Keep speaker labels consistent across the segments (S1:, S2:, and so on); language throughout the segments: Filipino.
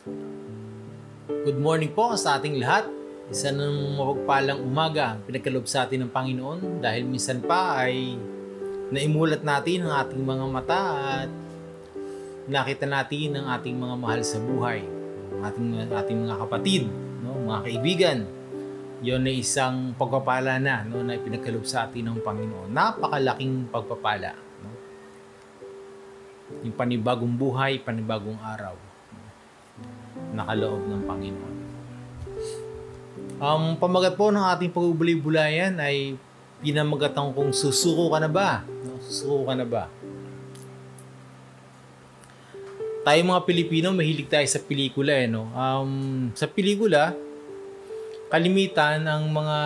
S1: Good morning po sa ating lahat. Isa ng mapagpalang umaga ang pinagkalob sa atin ng Panginoon dahil minsan pa ay naimulat natin ang ating mga mata at nakita natin ang ating mga mahal sa buhay, ang ating, ating mga kapatid, no? mga kaibigan. Yon ay isang pagpapala na no, na pinagkalob sa atin ng Panginoon. Napakalaking pagpapala. No? Yung panibagong buhay, panibagong araw nakaloob ng Panginoon. Ang pamagat po ng ating pagbulay-bulayan ay pinamagatan kong susuko ka na ba? No? Susuko ka na ba? Tayo mga Pilipino, mahilig tayo sa pelikula eh, no? Um, sa pelikula, kalimitan ang mga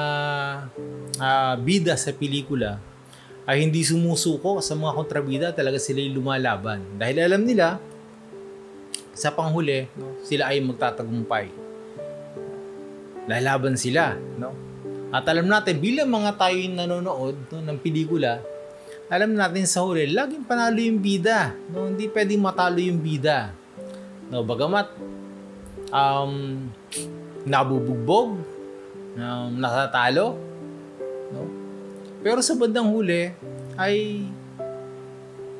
S1: uh, bida sa pelikula ay hindi sumusuko sa mga kontrabida, talaga sila lumalaban. Dahil alam nila, sa panghuli, no, sila ay magtatagumpay. Lalaban sila, no? At alam natin, bilang mga tayo yung nanonood no, ng pelikula, alam natin sa huli, laging panalo yung bida. No? Hindi pwedeng matalo yung bida. No, bagamat um, nabubugbog, um, natatalo, no? pero sa bandang huli ay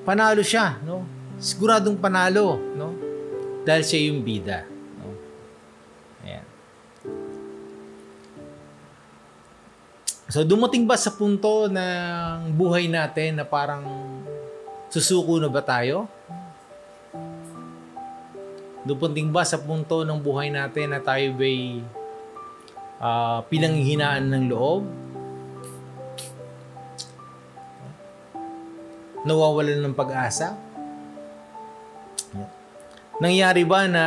S1: panalo siya. No? Siguradong panalo. No? Dahil siya yung bida. No? Ayan. So dumating ba sa punto ng buhay natin na parang susuko na ba tayo? Dumating ba sa punto ng buhay natin na tayo ba'y uh, pinanghihinaan ng loob? Nawawalan ng pag-asa? Nangyari ba na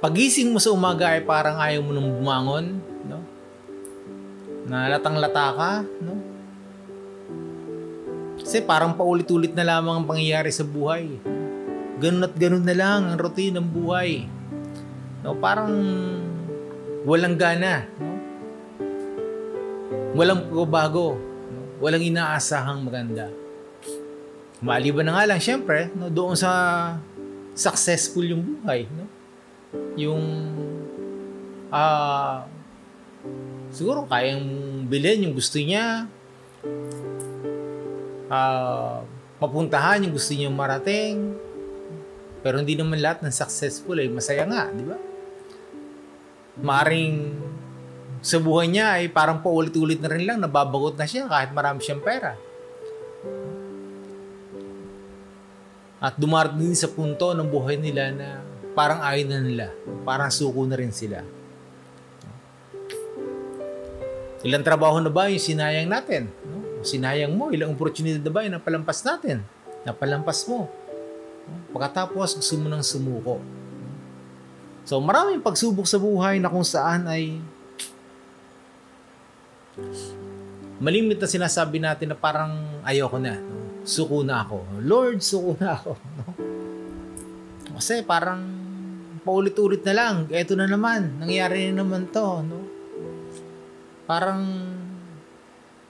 S1: pagising mo sa umaga ay parang ayaw mo nang bumangon? No? Na latang-lata ka? No? Kasi parang paulit-ulit na lamang ang pangyayari sa buhay. Ganun at ganun na lang ang routine ng buhay. No, parang walang gana. No? Walang pagbabago. No? Walang inaasahang maganda. Maliban na nga lang, syempre, no, doon sa successful yung buhay, no? Yung ah uh, siguro kayang bilhin yung gusto niya. Ah uh, mapuntahan yung gusto niya marating. Pero hindi naman lahat ng successful ay masaya nga, di ba? Maring sa buhay niya ay parang paulit-ulit na rin lang nababagot na siya kahit marami siyang pera. At dumarating din sa punto ng buhay nila na parang ayaw na nila. Parang suko na rin sila. Ilang trabaho na ba yung sinayang natin? No? Sinayang mo. Ilang opportunity na ba yung napalampas natin? Napalampas mo. Pagkatapos, gusto mo nang sumuko. So, maraming pagsubok sa buhay na kung saan ay malimit na sinasabi natin na parang ayoko na. No? Suko na ako. Lord, suko na ako. No? Kasi parang paulit-ulit na lang. Ito na naman. Nangyari na naman to. No? Parang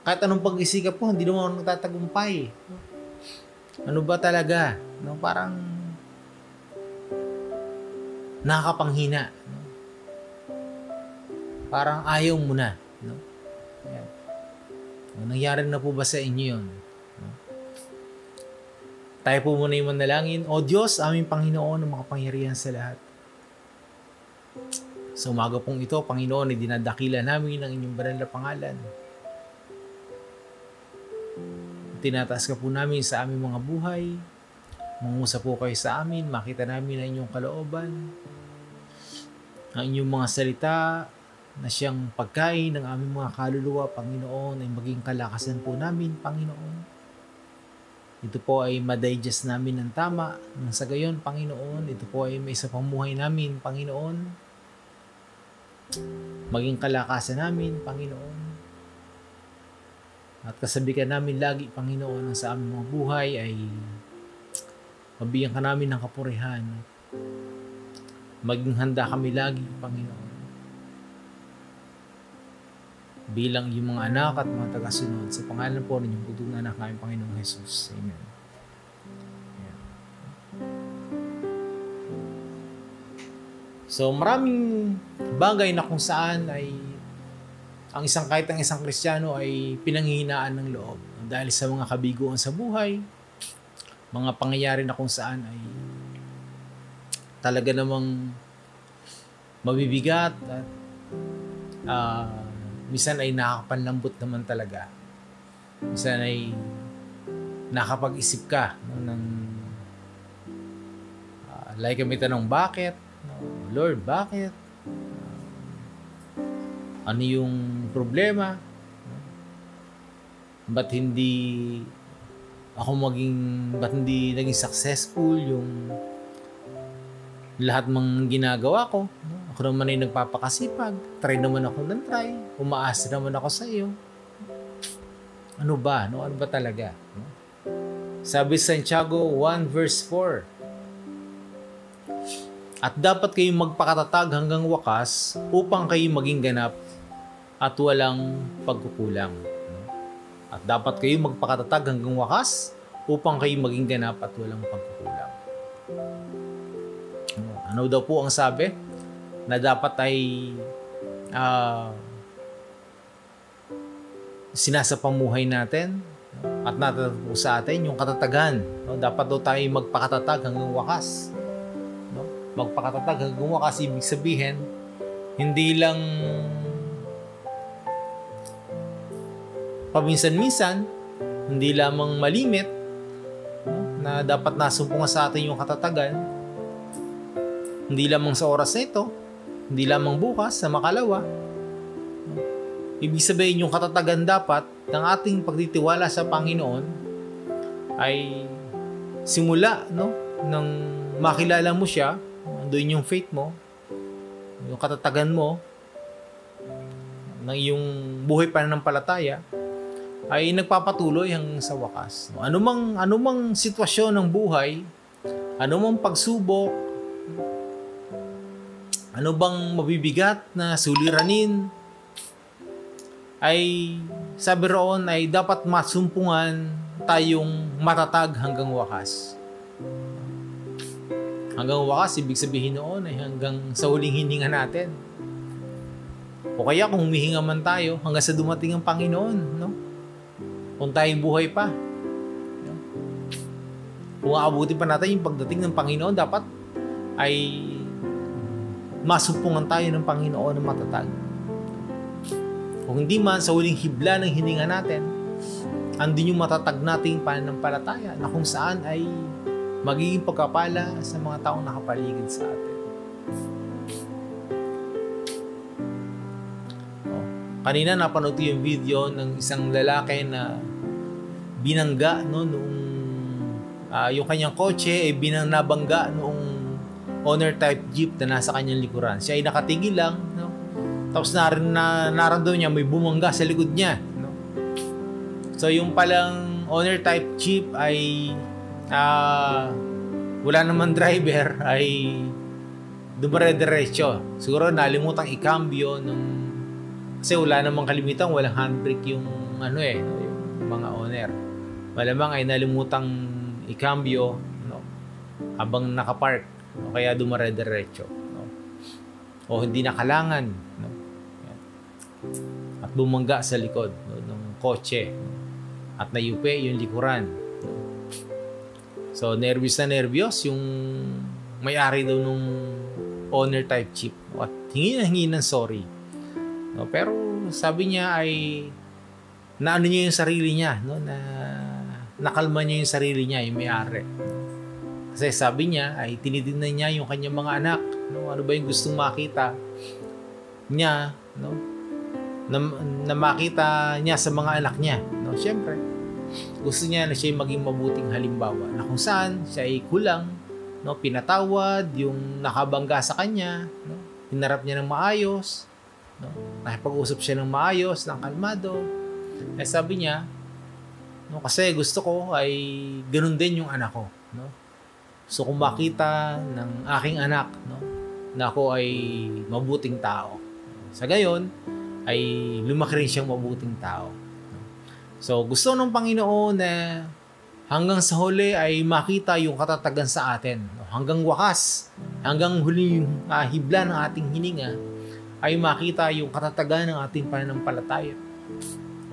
S1: kahit anong pag-isikap ko, hindi naman ako nagtatagumpay. Ano ba talaga? No? Parang nakakapanghina. No? Parang ayaw mo na. No? Ayan. Nangyari na po ba sa inyo yun? Tayo po muna yung manalangin. O Diyos, aming Panginoon ng makapangyarihan sa lahat. Sa umaga pong ito, Panginoon, dinadakila namin ang inyong banal na pangalan. Tinataas ka po namin sa aming mga buhay. Mangusap po kayo sa amin, makita namin ang inyong kalooban. Ang inyong mga salita na siyang pagkain ng aming mga kaluluwa, Panginoon, ay maging kalakasan po namin, Panginoon. Ito po ay madigest namin ng tama. Nang sa gayon, Panginoon, ito po ay may isa pang buhay namin, Panginoon. Maging kalakasan namin, Panginoon. At kasabikan namin lagi, Panginoon, ang sa aming mga buhay ay mabigyan ka namin ng kapurihan. Maging handa kami lagi, Panginoon bilang yung mga anak at mga tagasunod sa pangalan po ng putong anak namin Panginoong Jesus. Amen. So maraming bagay na kung saan ay ang isang kahit ang isang Kristiyano ay pinanghihinaan ng loob dahil sa mga kabiguan sa buhay, mga pangyayari na kung saan ay talaga namang mabibigat at uh, minsan ay nakakapanlambot naman talaga. Minsan ay nakapag-isip ka no, ng uh, like kami tanong bakit? No, Lord, bakit? ano yung problema? Ba't hindi ako maging, ba't hindi naging successful yung lahat ng ginagawa ko? Ako naman ay nagpapakasipag. Try naman ako ng try. Umaasa naman ako sa iyo. Ano ba? No? Ano ba talaga? Sabi Santiago 1 verse 4, At dapat kayong magpakatatag hanggang wakas upang kayo maging ganap at walang pagkukulang. At dapat kayo magpakatatag hanggang wakas upang kayo maging ganap at walang pagkukulang. Ano daw po ang sabi? Na dapat ay uh, sinasapamuhay natin at natatapos sa atin yung katatagan. No? Dapat daw tayo magpakatatag hanggang wakas. No? Magpakatatag hanggang wakas, ibig sabihin, hindi lang paminsan-minsan, hindi lamang malimit, no, na dapat nasumpungan sa atin yung katatagan, hindi lamang sa oras na ito, hindi lamang bukas, sa makalawa. Ibig sabihin yung katatagan dapat ng ating pagtitiwala sa Panginoon ay simula no, nang makilala mo siya, doon yung faith mo, yung katatagan mo, ng iyong buhay pananampalataya, ay nagpapatuloy hanggang sa wakas. Anumang anumang sitwasyon ng buhay, anumang pagsubok, ano bang mabibigat na suliranin ay sabi roon ay dapat masumpungan tayong matatag hanggang wakas. Hanggang wakas, ibig sabihin noon ay hanggang sa huling hininga natin. O kaya kung humihinga man tayo hanggang sa dumating ang Panginoon, no? kung tayo buhay pa. Kung aabutin pa natin yung pagdating ng Panginoon, dapat ay masumpungan tayo ng Panginoon ng matatag. Kung hindi man sa huling hibla ng hininga natin, andin yung matatag nating pananampalataya na kung saan ay magiging pagkapala sa mga taong nakapaligid sa atin. Kanina napanood ko yung video ng isang lalaki na binangga no nung uh, yung kanyang kotse ay binang nabangga noong owner type jeep na nasa kanyang likuran. Siya ay nakatigil lang no. Tapos narin na naramdaman niya may bumangga sa likod niya no. So yung palang owner type jeep ay uh, wala naman driver ay dumare-diretso. Siguro nalimutan i-cambio nung kasi wala namang kalimitan, walang handbrake yung ano eh, yung mga owner. Malamang ay nalimutang ikambyo no, habang nakapark o kaya dumare-diretso. No? O hindi nakalangan. No? At bumangga sa likod no, ng kotse. No? At nayupe yung likuran. No? So, nervous na nervyos yung may-ari daw nung owner type chip. At hingi na hingi ng sorry No, pero sabi niya ay naano niya yung sarili niya, no, na nakalma niya yung sarili niya, yung may-ari. Kasi sabi niya ay tinitingnan niya yung kanyang mga anak, no, ano ba yung gustong makita niya, no, na, na makita niya sa mga anak niya, no. Siyempre, gusto niya na siya maging mabuting halimbawa na kung saan siya ay kulang, no, pinatawad yung nakabangga sa kanya, no, hinarap niya ng maayos, No? Nakipag-usap siya ng maayos, ng kalmado. Eh sabi niya, no, kasi gusto ko ay ganun din yung anak ko. No? So kung makita ng aking anak no, na ako ay mabuting tao. Sa gayon, ay lumaki rin siyang mabuting tao. So gusto ng Panginoon na hanggang sa huli ay makita yung katatagan sa atin. Hanggang wakas hanggang huling uh, hibla ng ating hininga ay makita yung katatagan ng ating pananampalataya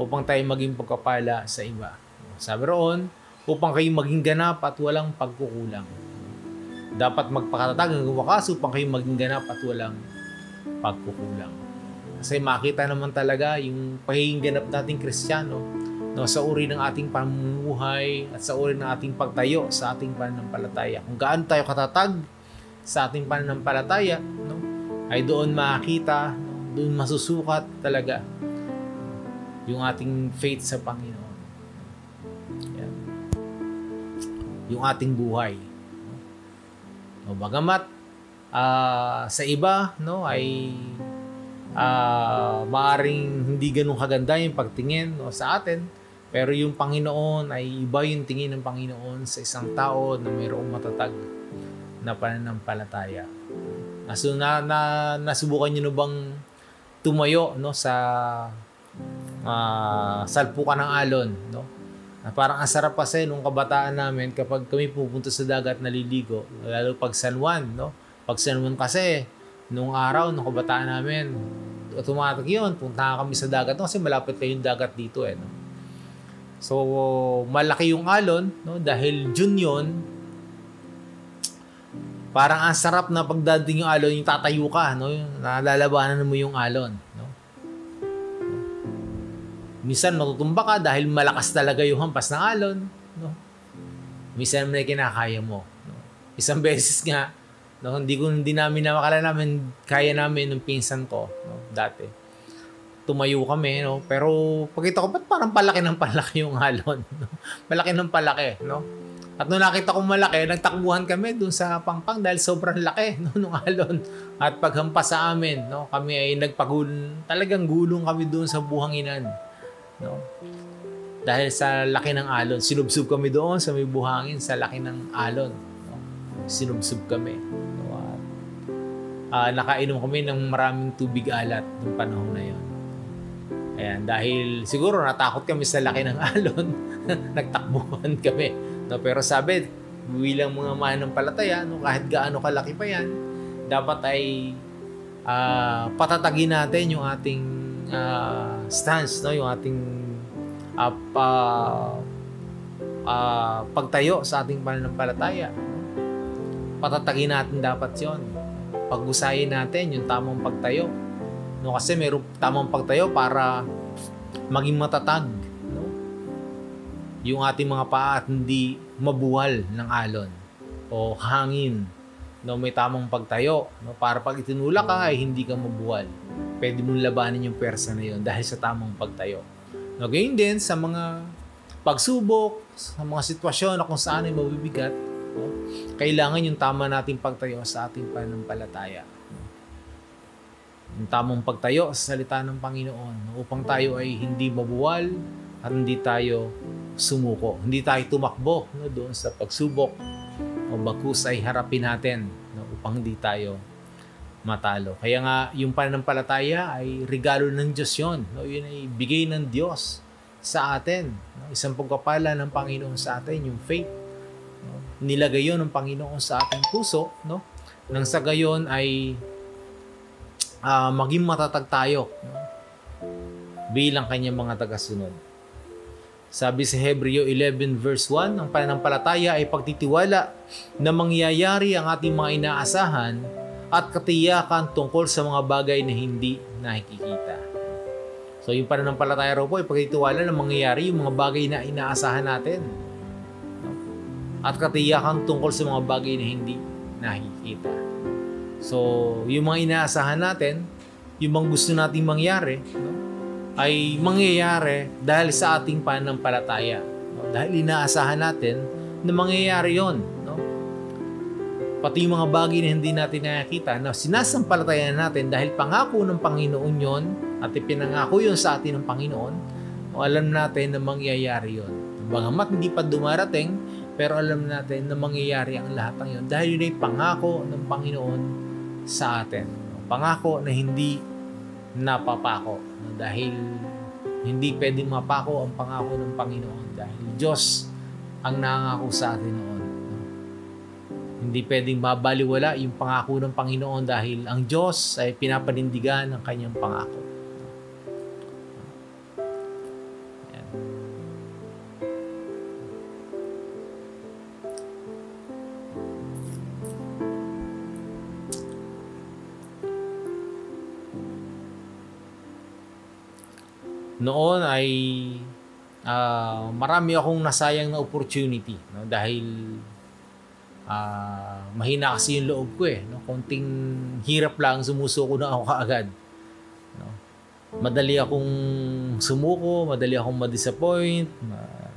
S1: upang tayo maging pagkapala sa iba. Sabi roon, upang kayo maging ganap at walang pagkukulang. Dapat magpakatatag ng wakas upang kayo maging ganap at walang pagkukulang. Kasi makita naman talaga yung pagiging ganap nating Kristiyano no, sa uri ng ating pamumuhay at sa uri ng ating pagtayo sa ating pananampalataya. Kung gaano tayo katatag sa ating pananampalataya, no, ay doon makita, no, doon masusukat talaga yung ating faith sa Panginoon. Yan. Yung ating buhay. No, bagamat uh, sa iba no ay uh, maaring hindi ganun kaganda yung pagtingin no, sa atin pero yung Panginoon ay iba yung tingin ng Panginoon sa isang tao na mayroong matatag na pananampalataya. So na, na nasubukan niyo bang tumayo no sa uh, salpukan ng alon no? Na parang ang sarap kasi nung kabataan namin kapag kami pupunta sa dagat naliligo, lalo pag San Juan, no? Pag San Juan kasi nung araw nung kabataan namin, automatic yun, punta kami sa dagat no? kasi malapit lang yung dagat dito eh. No? So, malaki yung alon, no? dahil June yun, parang ang sarap na pagdating yung alon, yung tatayo ka, no? nalalabanan mo yung alon. Minsan matutumba ka dahil malakas talaga yung hampas ng alon. No? Minsan may kinakaya mo. No? Isang beses nga, no, hindi ko hindi namin na makala namin kaya namin ng pinsan ko no, dati tumayo kami, no? Pero pagkita ko, ba't parang palaki ng palaki yung halon? No? Malaki ng palaki, no? At nung nakita ko malaki, nagtakbuhan kami dun sa pangpang dahil sobrang laki no, nung alon. At paghampas sa amin, no, kami ay nagpagul talagang gulong kami doon sa buhanginan. No? Dahil sa laki ng alon, sinubsub kami doon sa may buhangin sa laki ng alon. No? Sinubsub kami. No? At, uh, nakainom kami ng maraming tubig alat nung panahon na yon. Ayan, dahil siguro natakot kami sa laki ng alon, nagtakbuhan kami. No, pero sabi, bilang mga mananampalataya, no, kahit gaano kalaki pa yan, dapat ay uh, patatagin natin yung ating uh, stance, no, yung ating uh, pa, uh, pagtayo sa ating pananampalataya. Patatagin natin dapat yon. Pag-usayin natin yung tamang pagtayo No, kasi mayroong tamang pagtayo para maging matatag. No? Yung ating mga paa at hindi mabuwal ng alon o hangin. No, may tamang pagtayo. No, para pag itinulak ka ay hindi ka mabuwal. Pwede mong labanin yung persa na yon dahil sa tamang pagtayo. No, ganyan din sa mga pagsubok, sa mga sitwasyon na kung saan ay mabibigat, no, kailangan yung tama nating pagtayo sa ating pananampalataya yung tamang pagtayo sa salita ng Panginoon upang tayo ay hindi mabuwal at hindi tayo sumuko. Hindi tayo tumakbo no, doon sa pagsubok o bakus ay harapin natin no, upang hindi tayo matalo. Kaya nga yung pananampalataya ay regalo ng Diyos yun. No? Yun ay bigay ng Diyos sa atin. No? Isang pagkapala ng Panginoon sa atin, yung faith. No? Nilagay yun ng Panginoon sa ating puso. No? Nang sa gayon ay uh, maging matatag tayo bilang kanyang mga tagasunod. Sabi sa Hebreo 11 verse 1, ang pananampalataya ay pagtitiwala na mangyayari ang ating mga inaasahan at katiyakan tungkol sa mga bagay na hindi nakikita. So yung pananampalataya raw po ay pagtitiwala na mangyayari yung mga bagay na inaasahan natin. At katiyakan tungkol sa mga bagay na hindi nakikita. So, yung mga inaasahan natin, yung mga gusto nating mangyari, no, ay mangyayari dahil sa ating pananampalataya. No? Dahil inaasahan natin na mangyayari yon. Pati yung mga bagay na hindi natin nakikita na sinasampalatayan natin dahil pangako ng Panginoon yon at ipinangako yon sa atin ng Panginoon, o alam natin na mangyayari yon. Bagamat hindi pa dumarating, pero alam natin na mangyayari ang lahat ng yon dahil yun ay pangako ng Panginoon sa atin. Pangako na hindi napapako. Dahil hindi pwedeng mapako ang pangako ng Panginoon dahil Diyos ang nangako sa atin. Hindi pwedeng mabaliwala yung pangako ng Panginoon dahil ang Diyos ay pinapanindigan ng kanyang pangako. Noon ay ah, marami akong nasayang na opportunity no? dahil ah, mahina kasi yung loob ko eh. No? Konting hirap lang, sumusuko na ako kaagad. No? Madali akong sumuko, madali akong ma-disappoint. Ma-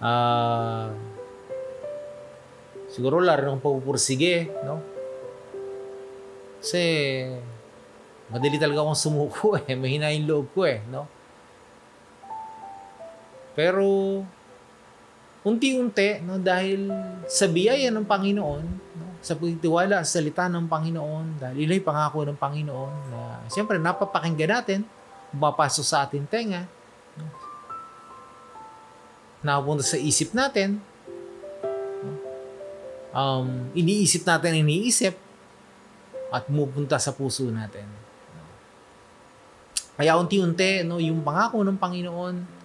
S1: ah, siguro laro akong papupursige. No? Kasi madali talaga akong sumuko eh. Mahina yung loob ko eh. No? Pero unti-unti no dahil sa biyaya ng Panginoon no, sa pagtitiwala sa salita ng Panginoon dahil yun ay pangako ng Panginoon na siyempre napapakinggan natin pumapasok sa ating tenga no, napunta sa isip natin no, um, iniisip natin iniisip at mupunta sa puso natin no. kaya unti-unti no yung pangako ng Panginoon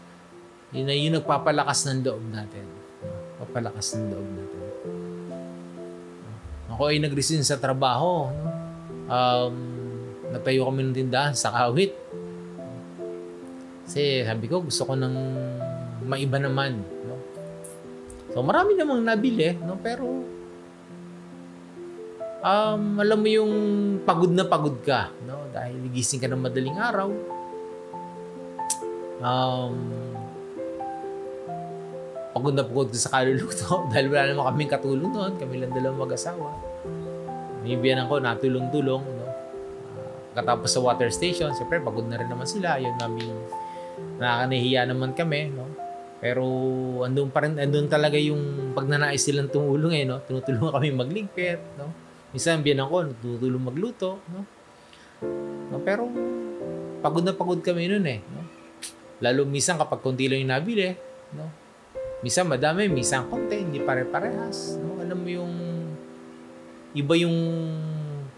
S1: yun na yung nagpapalakas ng loob natin. Papalakas ng loob natin. Ako ay nag-resign sa trabaho. No? Um, nagtayo kami ng tindahan sa kawit. Kasi sabi ko, gusto ko ng maiba naman. No? So marami namang nabili, no? pero um, alam mo yung pagod na pagod ka. No? Dahil gising ka ng madaling araw. Um, pagod na pagod sa kaluluto dahil wala naman kaming katulong noon. Kami lang dalawang mag-asawa. May biyanan ko, natulong-tulong. No? Uh, katapos sa water station, siyempre pagod na rin naman sila. Yun namin, nakakanahiya naman kami. No? Pero andun pa rin, andun talaga yung pag nanais silang tumulong eh, no? Tinutulungan kami magligpit, no? Minsan biyanan ko, tutulong magluto, no? no? Pero pagod na pagod kami noon eh, no? Lalo minsan kapag konti lang yung nabili, no? Minsan madami, minsan konti, hindi pare-parehas. No? Alam mo yung iba yung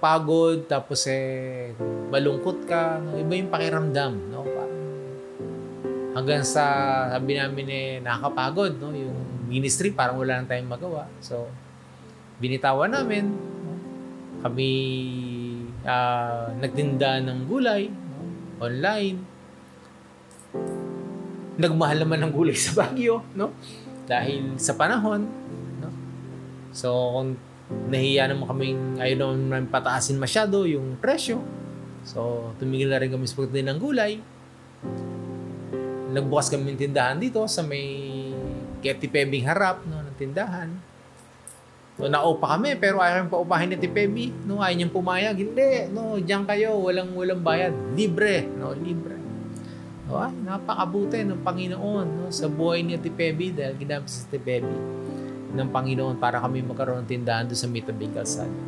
S1: pagod, tapos eh malungkot ka, no? iba yung pakiramdam. No? Hanggang sa sabi namin eh nakakapagod, no? yung ministry parang wala nang tayong magawa. So, binitawan namin. No? Kami uh, nagtinda ng gulay no? online nagmahal naman ng gulay sa Baguio, no? Dahil sa panahon, no? So, kung nahiya naman kaming, ayaw naman pataasin masyado yung presyo. So, tumigil na rin kami sa pagdating ng gulay. Nagbukas kami ng tindahan dito sa may Keti Pebing harap no, ng tindahan. So, naupa kami, pero ayaw kami paupahin ni Tipebi. No, ayaw niyang pumayag. Hindi, no, diyan kayo, walang, walang bayad. Libre, no, libre. Oh, ay, napakabuti ng Panginoon no, sa buhay ni Ate Pebi dahil ginamit si Ate Pebi ng Panginoon para kami magkaroon ng tindahan doon sa Mitabing Kalsada.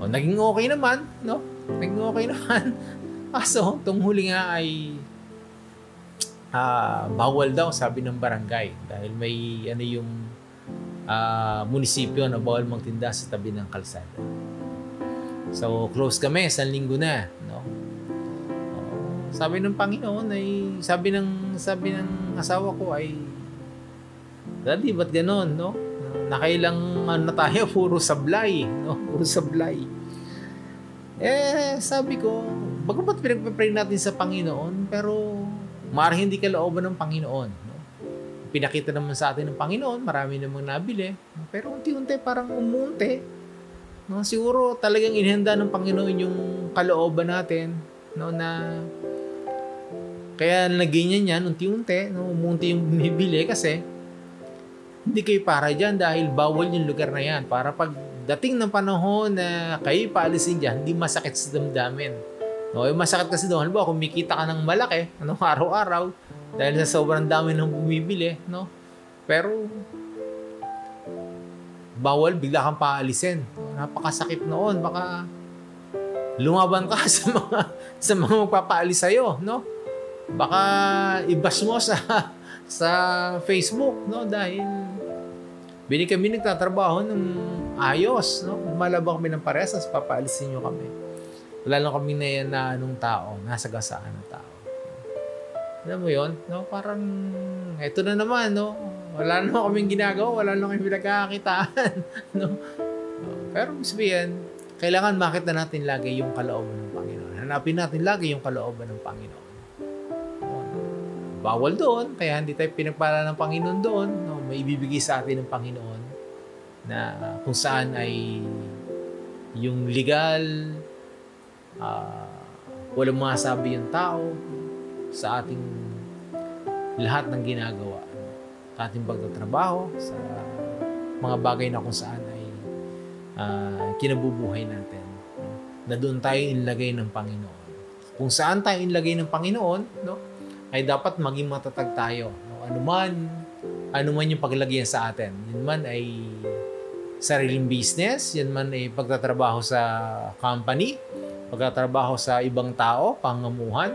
S1: O, naging okay naman, no? Naging okay naman. Kaso, itong huli nga ay uh, bawal daw, sabi ng barangay. Dahil may, ano yung uh, munisipyo na bawal magtinda sa tabi ng kalsada. So, close kami, sa linggo na, no? Sabi ng Panginoon ay sabi ng sabi ng asawa ko ay Daddy, ba't ganon, no? Nakailang ano na tayo, puro sablay, no? Puro sablay. Eh, sabi ko, bagamat pinagpapray natin sa Panginoon, pero maaaring hindi kalooban ng Panginoon, no? Pinakita naman sa atin ng Panginoon, marami namang nabili, pero unti-unti parang umunti. No? Siguro talagang inihanda ng Panginoon yung kalooban natin, no? na kaya naganyan yan, unti-unti, no, umunti yung bumibili kasi hindi kayo para dyan dahil bawal yung lugar na yan. Para pag dating ng panahon na kayo paalisin dyan, hindi masakit sa damdamin. No, yung masakit kasi doon, halimbawa, kumikita ka ng malaki, ano, araw-araw, dahil sa sobrang dami ng bumibili, no? Pero, bawal, bigla kang paalisin. Napakasakit noon, baka lumaban ka sa mga sa mga magpapaalis sa'yo, no? Baka ibas mo sa sa Facebook no dahil Bini kami nagtatrabaho ng ayos, no? Lumalabang kami ng paresas, papaalisin nyo kami. Wala lang kami na yan na anong tao, nasa gasaan ng tao. Alam mo yon no? Parang, eto na naman, no? Wala naman kaming ginagawa, wala naman kaming pinagkakakitaan, no? Pero sabihin, kailangan makita natin lagi yung kalooban ng Panginoon. Hanapin natin lagi yung kalooban ng Panginoon. Bawal doon, kaya hindi tayo pinagpala ng Panginoon doon. No? May ibibigay sa atin ng Panginoon na kung saan ay yung legal, uh, walang masabi yung tao sa ating lahat ng ginagawa. Sa ating pagtatrabaho, sa mga bagay na kung saan ay uh, kinabubuhay natin. No? Na doon tayo inlagay ng Panginoon. Kung saan tayo inlagay ng Panginoon, no? Ay dapat maging matatag tayo. No? Ano man, ano man yung paglagyan sa atin. Yun man ay sariling business, yan man ay pagtatrabaho sa company, pagtatrabaho sa ibang tao, pangamuhan,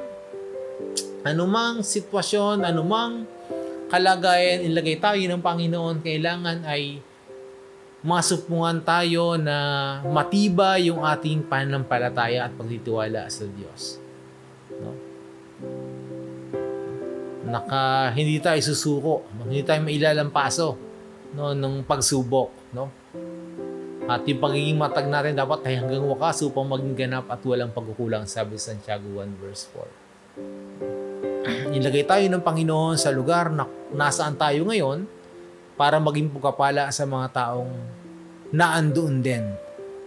S1: anumang sitwasyon, anumang kalagayan ilagay tayo ng Panginoon, kailangan ay masupungan tayo na matiba yung ating pananampalataya at pagtitiwala sa Diyos. No? Naka hindi tayo susuko, hindi tayo mailalampaso no ng pagsubok, no? At yung pagiging matag natin dapat ay hanggang wakas upang maging ganap at walang pagkukulang, sabi sa Santiago 1 verse 4. Ilagay tayo ng Panginoon sa lugar na nasaan tayo ngayon para maging pagkapala sa mga taong naandoon din.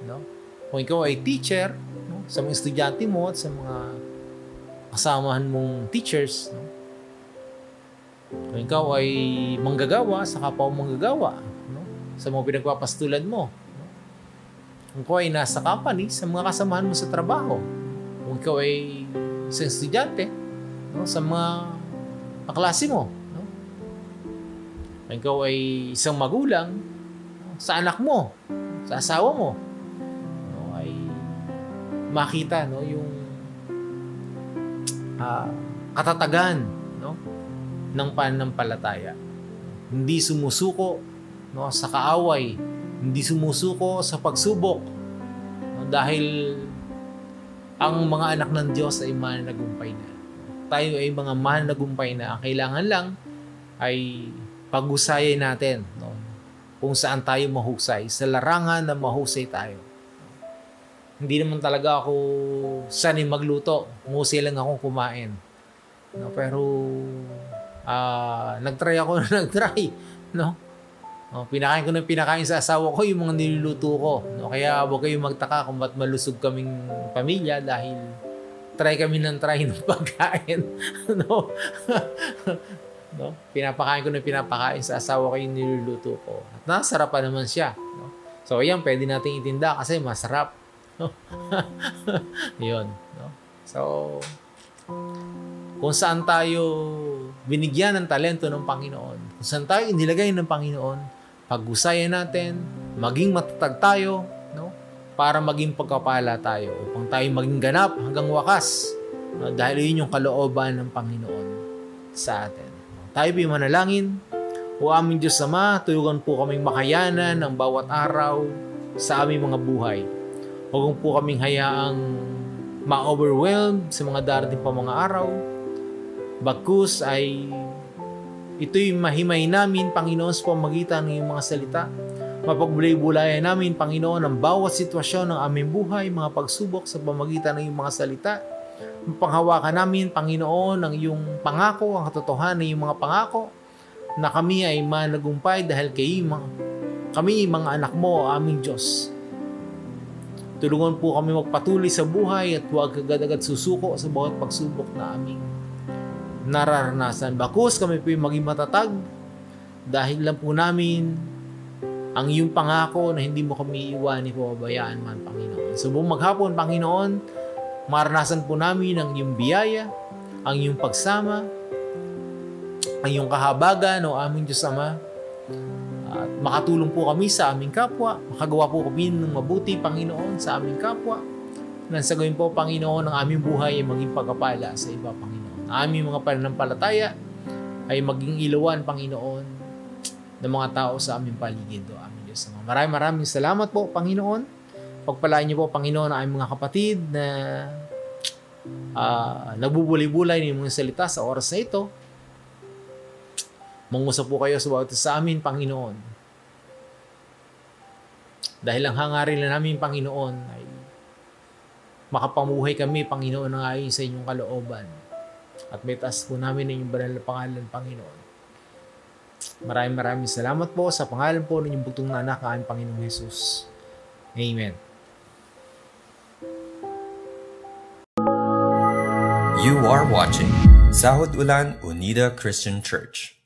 S1: No? Kung ikaw ay teacher, no? sa mga estudyante mo at sa mga kasamahan mong teachers, no? Kung ikaw ay manggagawa sa kapwa manggagawa, no? sa mga pinagpapastulan mo. No? Kung ikaw ay nasa company, sa mga kasamahan mo sa trabaho. Kung ikaw ay isang estudyante, no? sa mga kaklase mo. No? Kung ikaw ay isang magulang, no? sa anak mo, sa asawa mo, no? ay makita no? yung uh, katatagan? Ng pananampalataya. Hindi sumusuko no, sa kaaway, hindi sumusuko sa pagsubok no, dahil ang mga anak ng Diyos ay mananagumpay na. Tayo ay mga mananagumpay na. Ang kailangan lang ay pag-usayan natin no, kung saan tayo mahusay, sa larangan na mahusay tayo. Hindi naman talaga ako sanay magluto. Musay lang akong kumain. No, pero uh, nagtry ako na nagtry, no? No, pinakain ko ng pinakain sa asawa ko yung mga niluluto ko. No, kaya huwag kayong magtaka kung ba't malusog kaming pamilya dahil try kami ng try ng pagkain. no? no? Pinapakain ko ng pinapakain sa asawa ko yung niluluto ko. At nasarapan naman siya. No? So, ayan, pwede nating itinda kasi masarap. No? Yun. No? So, kung saan tayo binigyan ng talento ng Panginoon, kung saan tayo inilagay ng Panginoon, pag-usayan natin, maging matatag tayo, no? para maging pagkapala tayo, upang tayo maging ganap hanggang wakas. No? Dahil yun yung kalooban ng Panginoon sa atin. Tayo po'y manalangin. O aming Diyos Ama, tuyugan po kaming makayanan ng bawat araw sa aming mga buhay. Huwag po kaming hayaang ma-overwhelmed sa mga darating pa mga araw. Bagkus ay Ito'y mahimay namin, Panginoon, sa pamagitan ng iyong mga salita. Mapagbulay-bulayan namin, Panginoon, ang bawat sitwasyon ng aming buhay, mga pagsubok sa pamagitan ng iyong mga salita. Mapanghawakan namin, Panginoon, ang iyong pangako, ang katotohanan ng iyong mga pangako, na kami ay managumpay dahil kayo, mga, kami, mga anak mo, aming Diyos. Tulungan po kami magpatuloy sa buhay at huwag agad-agad susuko sa bawat pagsubok na aming nararanasan. Bakus kami po maging matatag dahil lang po namin ang iyong pangako na hindi mo kami iwanin po pabayaan man, Panginoon. So buong maghapon, Panginoon, maranasan po namin ang iyong biyaya, ang iyong pagsama, ang iyong kahabagan o aming Diyos Ama. At makatulong po kami sa aming kapwa, makagawa po kami ng mabuti, Panginoon, sa aming kapwa. Nang sa po, Panginoon, ang aming buhay ay maging pagkapala sa iba, Panginoon aming mga pananampalataya ay maging ilawan, Panginoon, ng mga tao sa aming paligid, o aming Diyos. Maraming maraming salamat po, Panginoon. Pagpalain niyo po, Panginoon, ang aming mga kapatid na uh, nagbubulay-bulay ng mga salita sa oras na ito. Mangusap po kayo sa bawat sa amin, Panginoon. Dahil ang hangarin na namin, Panginoon, ay makapamuhay kami, Panginoon, ng ayon sa inyong kalooban. At may taas po namin ng inyong banal na pangalan, Panginoon. Maraming maraming salamat po sa pangalan po ng inyong bugtong na anak, ang Panginoong Jesus. Amen.
S2: You are watching Sahod Ulan Unida Christian Church.